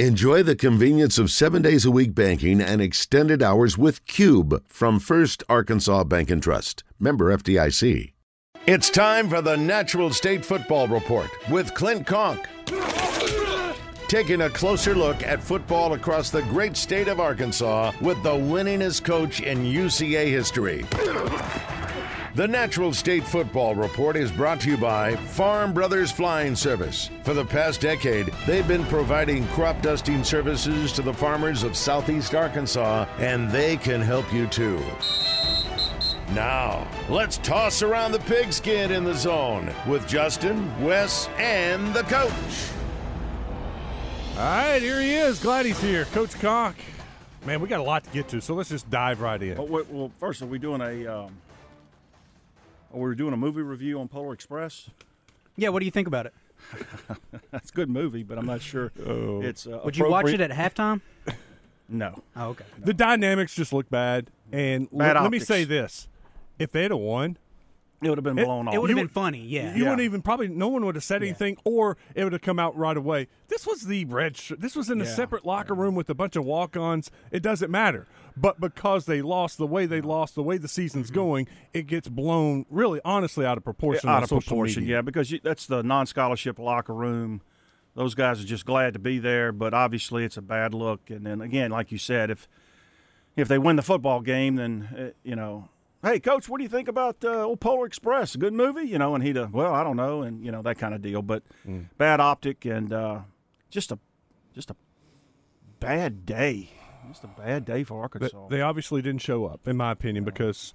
Enjoy the convenience of seven days a week banking and extended hours with Cube from First Arkansas Bank and Trust. Member FDIC. It's time for the Natural State Football Report with Clint Conque. Taking a closer look at football across the great state of Arkansas with the winningest coach in UCA history. The Natural State Football Report is brought to you by Farm Brothers Flying Service. For the past decade, they've been providing crop dusting services to the farmers of southeast Arkansas, and they can help you too. Now, let's toss around the pigskin in the zone with Justin, Wes, and the coach. All right, here he is. Glad he's here. Coach Conque. Man, we got a lot to get to, so let's just dive right in. Well, wait, well first, are we doing a um, are we doing a movie review on Polar Express? Yeah, what do you think about it? That's a good movie, but I'm not sure Oh. it's. Uh, Would you watch it at halftime? No. Oh, okay. The dynamics just look bad. And Bad let, let me say this. If they'd have won, It would have been It- blown off. It would have been funny, yeah. you Yeah. wouldn't even probably no one would have said Yeah. anything or it would have come out right away. This was the red shirt. This was in a separate locker room with a bunch of walk-ons. It doesn't matter. But because they lost the way they lost, the way the season's going, it gets blown really honestly out of proportion out of proportion, media. yeah, because you, that's the non-scholarship locker room. Those guys are just glad to be there, but obviously it's a bad look. And then again, like you said, if if they win the football game, then uh, you know, hey, coach, what do you think about uh, old Polar Express? Good movie, you know? And he'd, uh, well, I don't know, and you know that kind of deal. But Mm. bad optic and uh, just a just a bad day, just a bad day for Arkansas. they obviously didn't show up, in my opinion, because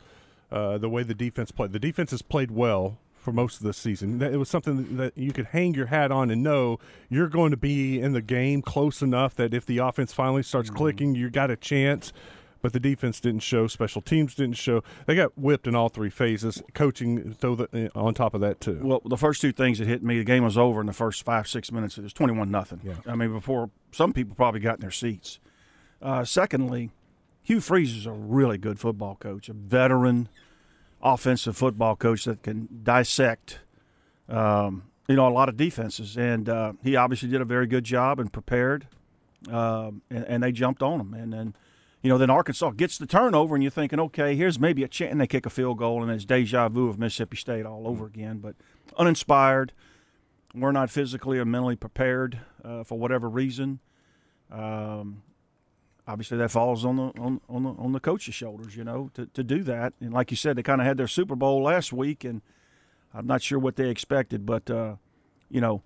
uh, the way the defense played. The defense has played well for most of the season. It was something that you could hang your hat on and know you're going to be in the game close enough that if the offense finally starts clicking, you got a chance. But the defense didn't show. Special teams didn't show. They got whipped in all three phases. Coaching, throw the, on top of that too. Well, the first two things that hit me, the game was over in the first five six minutes. It was twenty one nothing. Yeah. I mean, before some people probably got in their seats. Uh, secondly, Hugh Freeze is a really good football coach, a veteran offensive football coach that can dissect, um, you know, a lot of defenses, and uh, he obviously did a very good job and prepared, um, and, and they jumped on him, and then. You know, then Arkansas gets the turnover, and you're thinking, okay, here's maybe a chance, and they kick a field goal, and it's deja vu of Mississippi State all over again. But uninspired, we're not physically or mentally prepared uh, for whatever reason. Um, obviously, that falls on the on, on the on the coach's shoulders, you know, to, to do that. And like you said, they kind of had their Super Bowl last week, and I'm not sure what they expected, but uh, you know,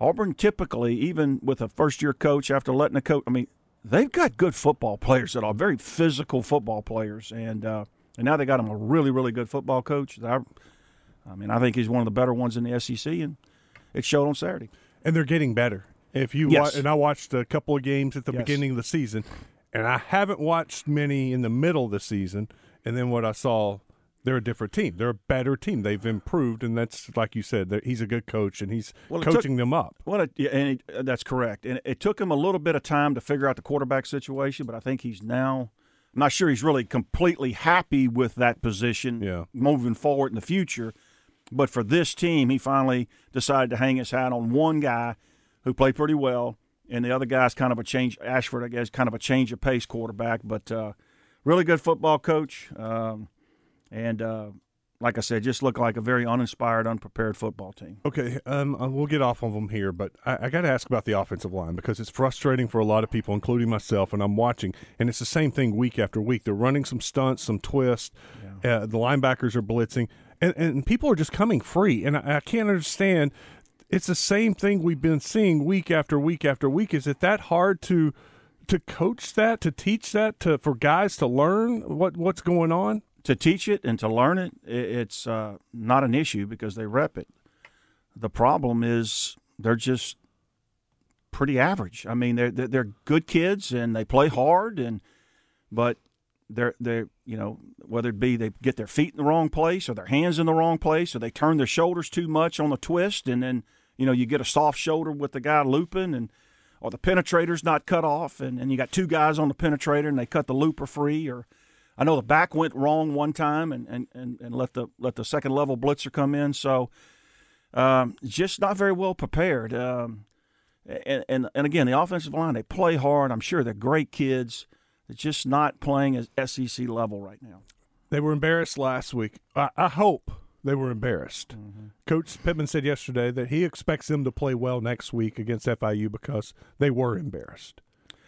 Auburn typically, even with a first year coach, after letting a coach, I mean, they've got good football players that are very physical football players, and uh, and now they got them a really really good football coach. I, I mean, I think he's one of the better ones in the SEC, and it showed on Saturday. and they're getting better. If you Yes. and I watched a couple of games at the Yes. beginning of the season, and I haven't watched many in the middle of the season. And then what I saw, they're a different team. They're a better team. They've improved, and that's like you said. He's a good coach, and he's Well, it took- coaching them up. Well, it, yeah, and it, uh, that's correct. And it took him a little bit of time to figure out the quarterback situation, but I think he's now. I'm not sure he's really completely happy with that position Yeah. moving forward in the future. But for this team, he finally decided to hang his hat on one guy who played pretty well, and the other guy's kind of a change. Ashford, I guess, kind of a change of pace quarterback, but uh, really good football coach. Um, and uh, like I said, just looked like a very uninspired, unprepared football team. Okay, um, uh, we'll get off of them here, but I, I got to ask about the offensive line because it's frustrating for a lot of people, including myself. And I'm watching, and it's the same thing week after week. They're running some stunts, some twists. Uh, the linebackers are blitzing, and, and people are just coming free. And I, I can't understand. It's the same thing we've been seeing week after week after week. Is it that hard to to coach that, to teach that, to for guys to learn what what's going on? to teach it and to learn it, it's uh, not an issue because they rep it. The problem is they're just pretty average. I mean, they're they're, good kids and they play hard, and but they're they're you know whether it be they get their feet in the wrong place or their hands in the wrong place or they turn their shoulders too much on the twist, and then you know you get a soft shoulder with the guy looping and. Or the penetrator's not cut off, and, and you got two guys on the penetrator, and they cut the looper free, or I know the back went wrong one time and, and, and, and let the let the second level blitzer come in. So um, just not very well prepared. Um, and, and and again, the offensive line they play hard. I'm sure they're great kids. They're just not playing as SEC level right now. They were embarrassed last week. I, I hope they were embarrassed. Mm-hmm. Coach Pittman said yesterday that he expects them to play well next week against FIU because they were embarrassed.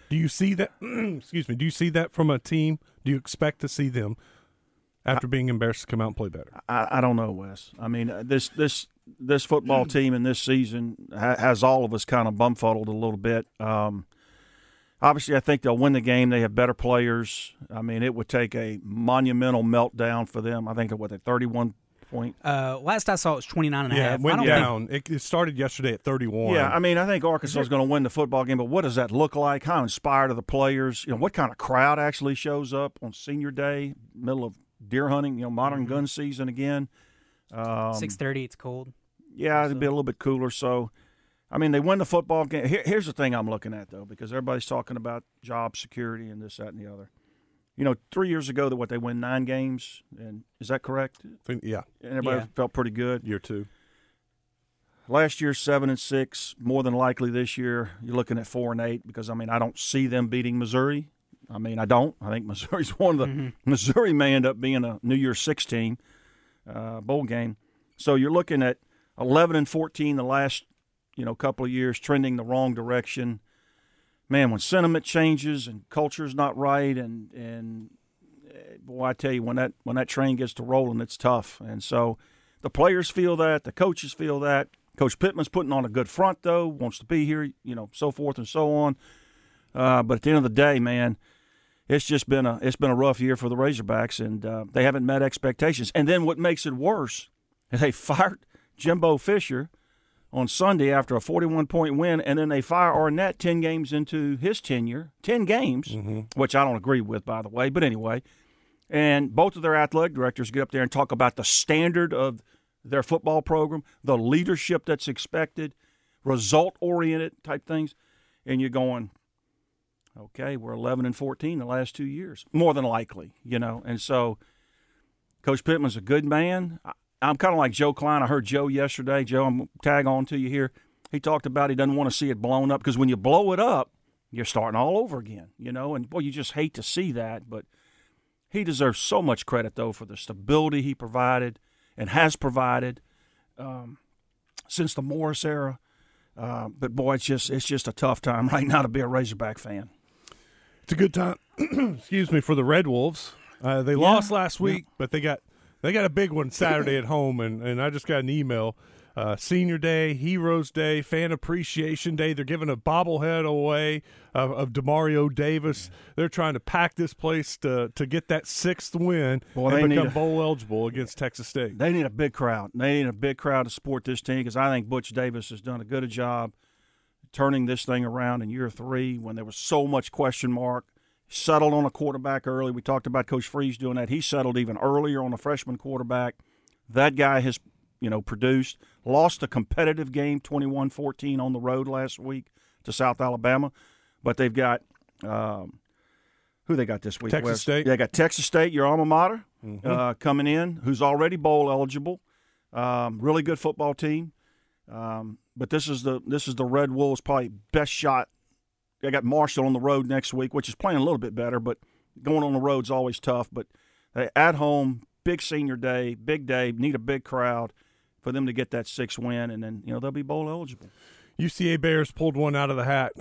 Do you see that? excuse me. Do you see that from a team? Do you expect to see them after being embarrassed to come out and play better? I, I don't know, Wes. I mean, uh, this this this football team in this season ha- has all of us kind of bumfuddled a little bit. Um, obviously, I think they'll win the game. They have better players. I mean, it would take a monumental meltdown for them. I think what they thirty-one point. Uh, last I saw, it was 29 and a yeah, half. it went down. Think... It, started yesterday at 31. Yeah, I mean, I think Arkansas is going to win the football game, but what does that look like? How inspired are the players? You know, what kind of crowd actually shows up on senior day, middle of deer hunting, you know, modern mm-hmm. gun season again? Um, 6.30, it's cold. Yeah, it'd be a little bit cooler, so – I mean, they win the football game. Here, here's the thing I'm looking at, though, because everybody's talking about job security and this, that, and the other you know, three years ago that what they win nine games, and is that correct? Yeah, and everybody yeah. felt pretty good. Year two. Last year seven and six. More than likely this year you're looking at four and eight because I mean I don't see them beating Missouri. I mean I don't. I think Missouri's one of the mm-hmm. Missouri may end up being a New Year's Six team uh, bowl game. So you're looking at eleven and fourteen the last you know couple of years, trending the wrong direction man, when sentiment changes and culture's not right, and and eh, boy, I tell you, when that when that train gets to rolling, it's tough. And so the players feel that, the coaches feel that. Coach Pittman's putting on a good front, though, wants to be here, you know, so forth and so on. Uh, but at the end of the day, man, it's just been a it's been a rough year for the Razorbacks, and uh, they haven't met expectations. And then what makes it worse, they fired Jimbo Fisher on Sunday after a 41 point win, and then they fire Arnett 10 games into his tenure, 10 games, mm-hmm. which I don't agree with, by the way. But anyway, and both of their athletic directors get up there and talk about the standard of their football program, the leadership that's expected, result oriented type things. And you're going, okay, we're 11 and 14 the last two years, more than likely, you know. And so Coach Pittman's a good man. I'm kind of like Joe Kleine. I heard Joe yesterday. Joe, I'm tag on to you here. He talked about he doesn't want to see it blown up because when you blow it up, you're starting all over again, you know. And boy, you just hate to see that. But he deserves so much credit though for the stability he provided and has provided um, since the Morris era. Uh, but boy, it's just it's just a tough time right now to be a Razorback fan. It's a good time, excuse me, for the Red Wolves. Uh, they yeah, lost last week, yeah. but they got they got a big one Saturday at home, and, and I just got an email. Uh, Senior Day, Heroes Day, Fan Appreciation Day. They're giving a bobblehead away of, of Demario Davis. They're trying to pack this place to to get that sixth win Boy, and become a, bowl eligible against Texas State. They need a big crowd. They need a big crowd to support this team because I think Butch Davis has done a good job turning this thing around in year three when there was so much question mark settled on a quarterback early. We talked about Coach Freeze doing that. He settled even earlier on a freshman quarterback. That guy has, you know, produced. Lost a competitive game 21-14 on the road last week to South Alabama, but they've got um, who they got this week? Texas West. State. Yeah, they got Texas State, your alma mater, mm-hmm. uh, coming in, who's already bowl eligible. Um, really good football team. Um, but this is the this is the Red Wolves' probably best shot I got Marshall on the road next week, which is playing a little bit better, but going on the road's always tough. But at home, big senior day, big day, need a big crowd for them to get that six win, and then you know they'll be bowl eligible. UCA Bears pulled one out of the hat,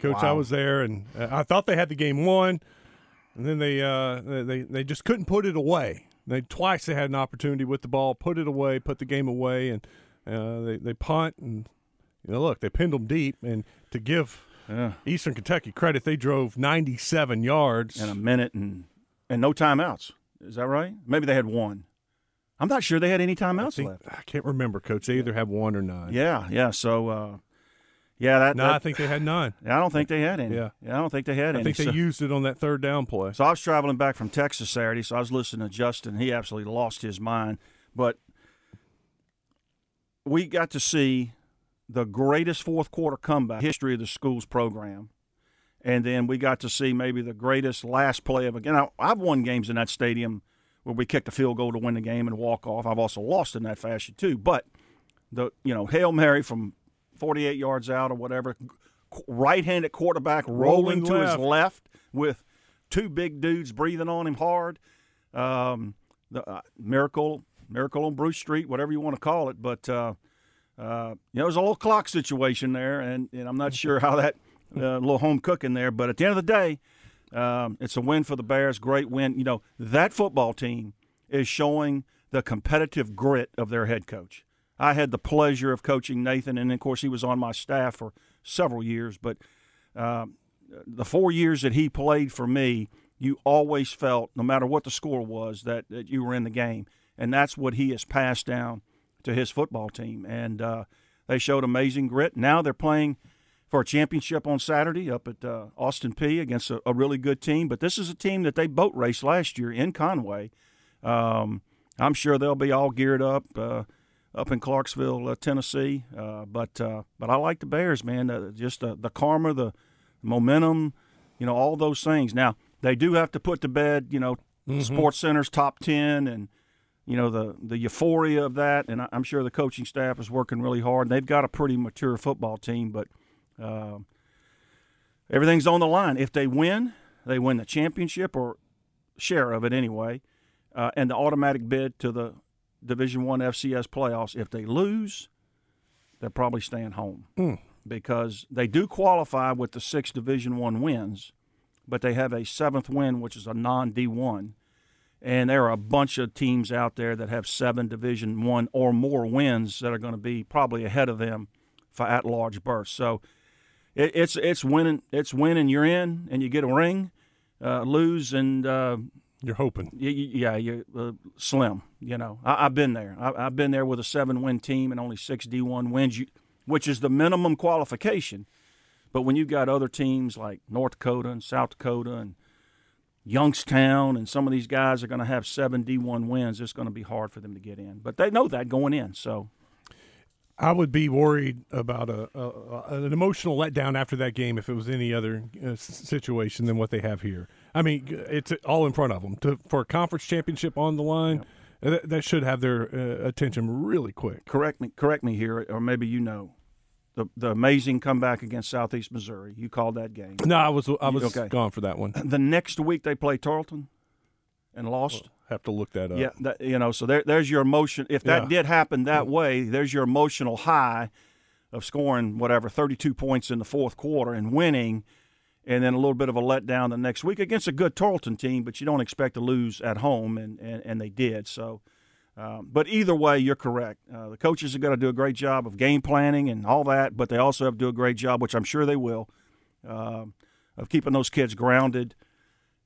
Coach. Wow. I was there, and uh, I thought they had the game won, and then they uh, they they just couldn't put it away. They twice they had an opportunity with the ball, put it away, put the game away, and uh, they they punt and you know look they pinned them deep, and to give yeah. Eastern Kentucky credit, they drove 97 yards in a minute and and no timeouts. Is that right? Maybe they had one. I'm not sure they had any timeouts I think, left. I can't remember, Coach. They either have one or nine. Yeah, yeah. So, uh, yeah, that. No, that, I think they had nine. I don't think they had any. Yeah, yeah I don't think they had I any. I think they so, used it on that third down play. So I was traveling back from Texas Saturday, so I was listening to Justin. He absolutely lost his mind, but we got to see the greatest fourth quarter comeback history of the school's program and then we got to see maybe the greatest last play of a game. Now, I've won games in that stadium where we kicked a field goal to win the game and walk off. I've also lost in that fashion too. But the you know hail mary from 48 yards out or whatever, right-handed quarterback rolling, Rolling to his left. left with two big dudes breathing on him hard. Um, the uh, miracle, miracle on Bruce Street, whatever you want to call it, but uh, uh, you know, there's a little clock situation there, and, and I'm not sure how that uh, little home cooking there. But at the end of the day, um, it's a win for the Bears. Great win. You know, that football team is showing the competitive grit of their head coach. I had the pleasure of coaching Nathan, and of course, he was on my staff for several years. But um, the four years that he played for me, you always felt, no matter what the score was, that, that you were in the game. And that's what he has passed down to his football team. And uh, they showed amazing grit. Now they're playing for a championship on Saturday up at uh, Austin Peay against a, a really good team. But this is a team that they boat raced last year in Conway. Um, I'm sure they'll be all geared up uh, up in Clarksville, uh, Tennessee. Uh, but uh, but I like the Bears, man. Uh, just uh, the karma, the momentum, you know, all those things. Now they do have to put to bed, you know, Sports Center's top ten and you know the the euphoria of that. And I'm sure the coaching staff is working really hard. They've got a pretty mature football team, but uh, everything's on the line. If they win, they win the championship or share of it anyway, uh, and the automatic bid to the Division One FCS playoffs. If they lose, they're probably staying home because they do qualify with the six Division One wins, but they have a seventh win, which is a non D one. And there are a bunch of teams out there that have seven Division One or more wins that are going to be probably ahead of them for at-large berths. So it, it's it's winning. It's winning. You're in, and you get a ring. Uh, lose and uh, You're hoping. yeah, you uh, slim. You know, I, I've been there. I, I've been there with a seven-win team and only six D1 wins, you, which is the minimum qualification. But when you've got other teams like North Dakota and South Dakota and Youngstown, and some of these guys are going to have seven D1 wins, it's going to be hard for them to get in. But they know that going in. So I would be worried about a, a, an emotional letdown after that game if it was any other uh, situation than what they have here. I mean, it's all in front of them to, for a conference championship on the line. uh, That, that should have their uh, attention really quick. correct me, correct me here, or maybe you know. The, the amazing comeback against Southeast Missouri. You called that game. No, I was I was Okay. gone for that one. The next week they play Tarleton and lost. Have to look that up. Yeah, that, you know, so there, there's your emotion. If that Yeah. did happen that way, there's your emotional high of scoring whatever 32 points in the fourth quarter and winning, and then a little bit of a letdown the next week against a good Tarleton team, but you don't expect to lose at home, and and, and they did. So, um, but either way, you're correct. Uh, the coaches have got to do a great job of game planning and all that, but they also have to do a great job, which I'm sure they will, um of keeping those kids grounded.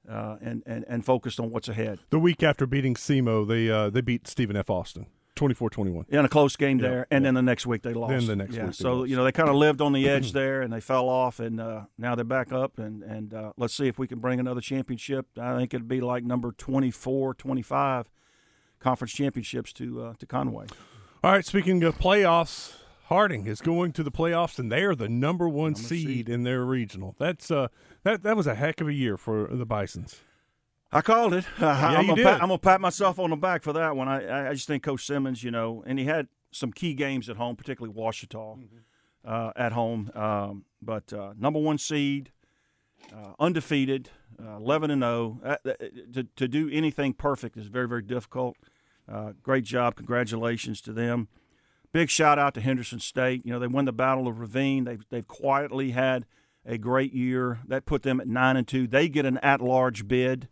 Uh, and, and, and focused on what's ahead. The week after beating SEMO, they uh, they beat Stephen F. Austin 24-21. in a close game Yeah, there, and yeah. then the next week they lost. Then the next yeah, week so lost. you know they kind of lived on the edge there, and they fell off, and uh, now they're back up, and and uh, let's see if we can bring another championship. I think it'd be like number 24, 25 conference championships to uh, to Conway. All right, speaking of playoffs, Harding is going to the playoffs, and they are the number one seed, seed. in their regional. That's uh, that that was a heck of a year for the Bisons. I called it. I'm, you gonna did. pat, I'm gonna pat myself on the back for that one. I, I- just think Coach Simmons, you know, and he had some key games at home, particularly Ouachita Mm-hmm. uh, at home. Um, but uh, number one seed, uh, undefeated, uh, 11 and 0. Uh, uh, to, to do anything perfect is very, very difficult. Uh, great job. Congratulations to them. Big shout out to Henderson State. You know, they won the Battle of Ravine. They've, they've quietly had a great year. That put them at 9 and 2. They get an at large bid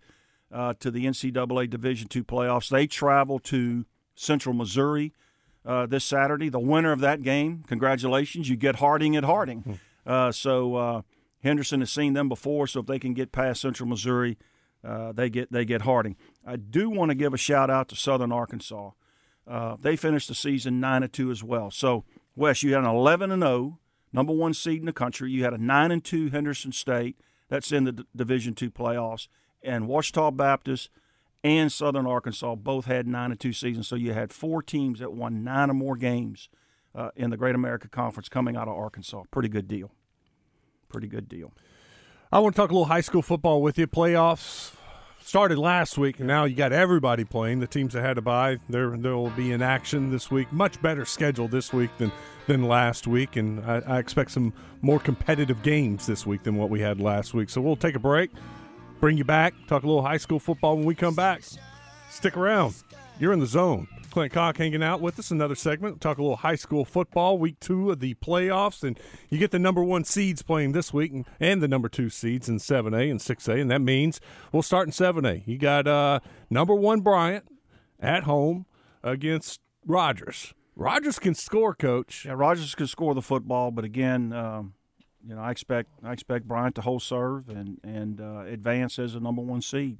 uh, to the NCAA Division two playoffs. They travel to Central Missouri uh, this Saturday. The winner of that game, congratulations, you get Harding at Harding. Uh, so uh, Henderson has seen them before, so if they can get past Central Missouri, uh, they get they get Harding. I do want to give a shout out to Southern Arkansas. Uh, they finished the season nine and two as well. So Wes, you had an eleven and zero, number one seed in the country. You had a nine and two Henderson State. That's in the D- Division two playoffs, and Ouachita Baptist and Southern Arkansas both had nine and two seasons. So you had four teams that won nine or more games uh, in the Great America Conference coming out of Arkansas. Pretty good deal. Pretty good deal. I want to talk a little high school football with you. Playoffs started last week, and now you got everybody playing. The teams that had to buy, there there will be in action this week. Much better schedule this week than than last week, and I, I expect some more competitive games this week than what we had last week. So we'll take a break, bring you back, talk a little high school football when we come back. Stick around. You're in the zone. Clint Conque hanging out with us. Another segment. Talk a little high school football. Week two of the playoffs, and you get the number one seeds playing this week, and, and the number two seeds in seven A and six A, and that means we'll start in seven A. You got uh, number one Bryant at home against Rogers. Rogers can score, Coach. Yeah, Rogers can score the football, but again, um, you know, I expect I expect Bryant to hold serve and and uh, advance as a number one seed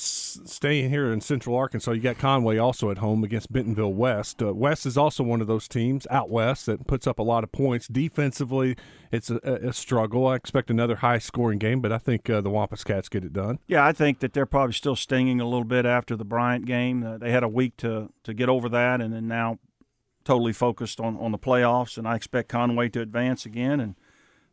staying here in Central Arkansas, you got Conway also at home against Bentonville West. Uh, West is also one of those teams out west that puts up a lot of points. Defensively, it's a, a struggle. I expect another high scoring game, but I think uh, the Wampus Cats get it done. Yeah, I think that they're probably still stinging a little bit after the Bryant game. Uh, they had a week to, to get over that, and then now totally focused on, on the playoffs. And I expect Conway to advance again and –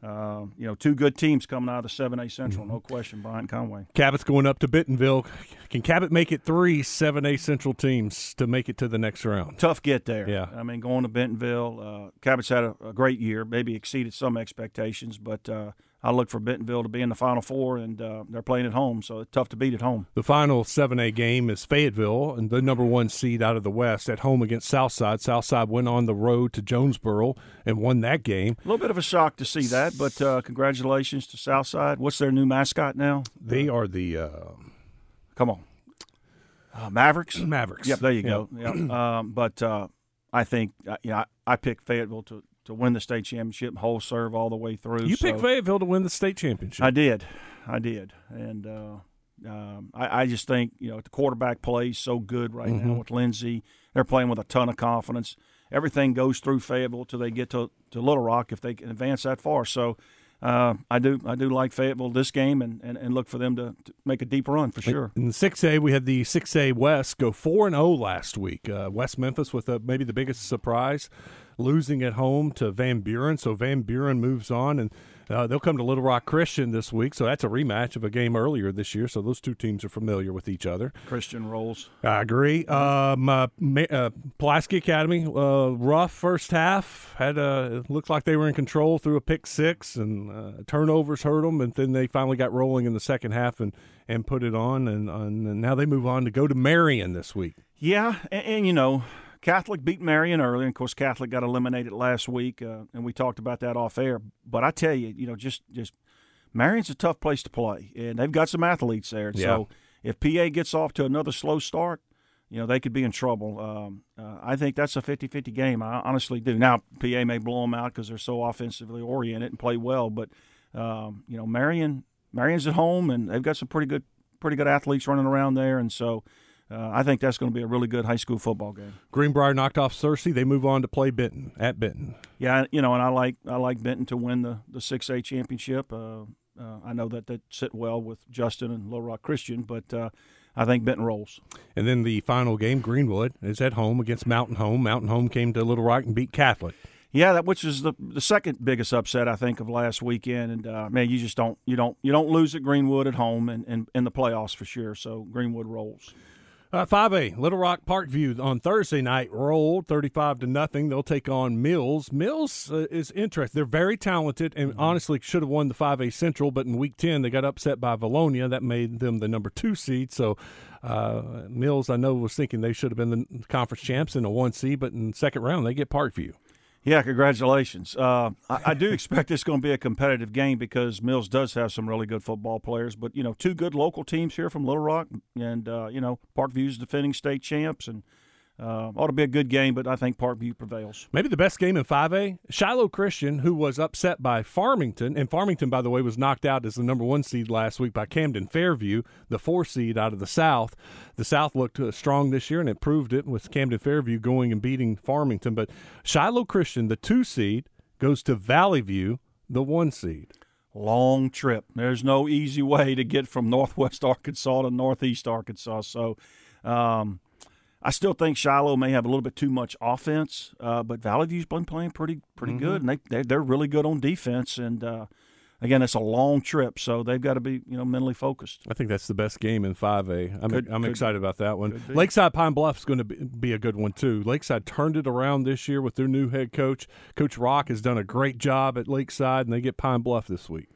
uh, you know, two good teams coming out of the 7A Central, no question, Bryant Conway. Cabot's going up to Bentonville. Can Cabot make it three 7A Central teams to make it to the next round? Tough get there. Yeah. I mean, going to Bentonville, uh, Cabot's had a, a, great year, maybe exceeded some expectations, but uh, I look for Bentonville to be in the Final Four, and uh, they're playing at home, so it's tough to beat at home. The final 7A game is Fayetteville, and the number one seed out of the West at home against Southside. Southside went on the road to Jonesboro and won that game. A little bit of a shock to see that, but uh, congratulations to Southside. What's their new mascot now? They are the. Uh, come on. Uh, Mavericks? Mavericks. Yep, there you yep. go. Yep. um, but uh, I think uh, know, I, I picked Fayetteville to to win the state championship, whole serve all the way through. You so picked Fayetteville to win the state championship. I did, I did, and uh, um, I, I, just think you know the quarterback plays so good right mm-hmm. now with Lindsey. They're playing with a ton of confidence. Everything goes through Fayetteville till they get to, to Little Rock if they can advance that far. So uh, I do I do like Fayetteville this game and, and, and look for them to, to, make a deep run for sure. In the six A, we had the six A West go four and zero oh last week. Uh, West Memphis with a, maybe the biggest surprise losing at home to Van Buren. So Van Buren moves on, and uh, they'll come to Little Rock Christian this week. So that's a rematch of a game earlier this year. So those two teams are familiar with each other. Christian rolls. I agree. Um, uh, uh, Pulaski Academy, uh, rough first half. Had a, it looked like they were in control through a pick six, and uh, turnovers hurt them. And then they finally got rolling in the second half and, and put it on. And, and now they move on to go to Marion this week. Yeah, and, and you know Catholic beat Marion early. And of course, Catholic got eliminated last week, uh, and we talked about that off air. But I tell you, you know, just just Marion's a tough place to play, and they've got some athletes there. Yeah. So if PA gets off to another slow start, you know, they could be in trouble. Um, uh, I think that's a 50-50 game. I honestly do. Now, PA may blow them out because they're so offensively oriented and play well, but um, you know, Marion Marion's at home, and they've got some pretty good pretty good athletes running around there, and so uh, I think that's going to be a really good high school football game. Greenbrier knocked off Searcy. They move on to play Benton at Benton. Yeah, you know, and I like I like Benton to win the the six A championship. Uh, uh, I know that that sit well with Justin and Little Rock Christian, but uh, I think Benton rolls. And then the final game, Greenwood is at home against Mountain Home. Mountain Home came to Little Rock and beat Catholic. Yeah, that which is the the second biggest upset I think of last weekend. And uh, man, you just don't you don't you don't lose at Greenwood at home and in, in, in the playoffs for sure. So Greenwood rolls. Uh, 5A, Little Rock Parkview on Thursday night rolled 35 to nothing. They'll take on Mills. Mills uh, is interesting. They're very talented and mm-hmm. honestly should have won the 5A Central, but in week 10 they got upset by Vilonia. That made them the number two seed. So uh, Mills, I know, was thinking they should have been the conference champs in a one seed, but in the second round they get Parkview. Yeah, congratulations. Uh, I, I, do expect this going to be a competitive game because Mills does have some really good football players. But you know, two good local teams here from Little Rock, and uh, you know, Parkview's defending state champs, and uh, ought to be a good game, but I think Parkview prevails. Maybe the best game in 5A. Shiloh Christian, who was upset by Farmington, and Farmington, by the way, was knocked out as the number one seed last week by Camden Fairview, the four seed out of the South. The South looked uh, strong this year, and it proved it with Camden Fairview going and beating Farmington. But Shiloh Christian, the two seed, goes to Valley View, the one seed. Long trip. There's no easy way to get from Northwest Arkansas to Northeast Arkansas. So, um, I still think Shiloh may have a little bit too much offense, uh, but Valley View's been playing pretty pretty mm-hmm. good, and they they're, they're, really good on defense. And uh, again, it's a long trip, so they've got to be you know mentally focused. I think that's the best game in 5A. I'm, Could- I'm could- excited about that one. Lakeside Pine Bluff is going to be, be a good one too. Lakeside turned it around this year with their new head coach. Coach Rock has done a great job at Lakeside, and they get Pine Bluff this week.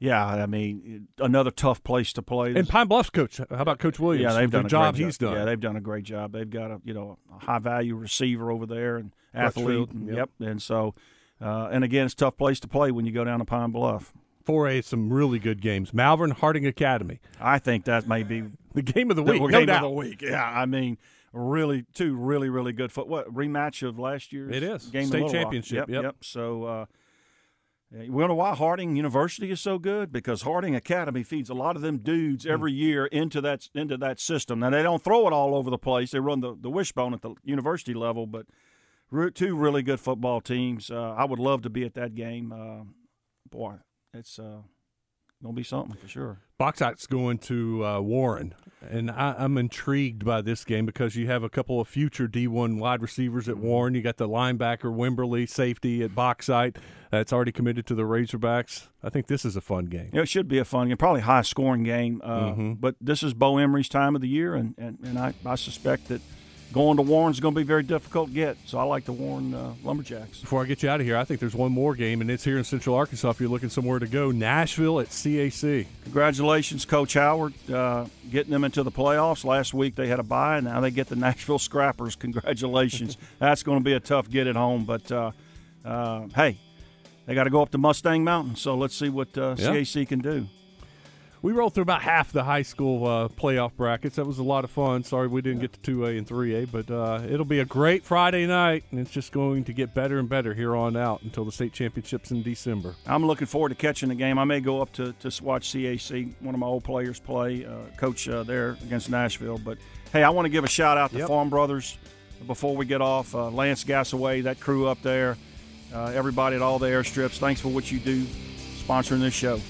Yeah, I mean, another tough place to play. And Pine Bluff's coach, how about Coach Williams? yeah, they've the done a job great he's job. done. Yeah, they've done a great job. They've got a you know a high value receiver over there and athlete. And- yep. yep. And so, uh, and again, it's a tough place to play when you go down to Pine Bluff. 4A, some really good games. Malvern Harding Academy, I think that may be the game of the the week, no game of the week. Yeah, I mean, really two really really good foot. What rematch of last year's? It is. game State championship, Yep, yep. So. Uh, yeah, you wonder why Harding University is so good? Because Harding Academy feeds a lot of them dudes Hmm. every year into that into that system. Now they don't throw it all over the place. They run the, the wishbone at the university level, but two really good football teams. Uh, I would love to be at that game. Uh, boy, it's uh, gonna be something for sure. Bauxite's going to uh, Warren, and I, I'm intrigued by this game because you have a couple of future D1 wide receivers at Warren. You got the linebacker Wimberly, safety at Bauxite. That's already committed to the Razorbacks. I think this is a fun game. Yeah, it should be a fun game, probably high scoring game. Uh, Mm-hmm. But this is Bo Emery's time of the year, and, and, and I, I suspect that going to Warren's going to be very difficult to get. So I like the Warren uh, Lumberjacks. Before I get you out of here, I think there's one more game, and it's here in Central Arkansas. If you're looking somewhere to go, Nashville at CAC. Congratulations, Coach Howard, uh, getting them into the playoffs. Last week they had a bye, and now they get the Nashville Scrappers. Congratulations. That's going to be a tough get at home, but uh, uh, hey, they got to go up to Mustang Mountain. So let's see what uh, Yeah. CAC can do. We rolled through about half the high school uh, playoff brackets. That was a lot of fun. Sorry we didn't get to 2A and 3A, but uh, it'll be a great Friday night, and it's just going to get better and better here on out until the state championships in December. I'm looking forward to catching the game. I may go up to, to watch CAC, one of my old players play, uh, coach uh, there against Nashville. But hey, I want to give a shout out to Yep. Farm Brothers before we get off. Uh, Lance Gassaway, that crew up there, uh, everybody at all the airstrips. Thanks for what you do sponsoring this show.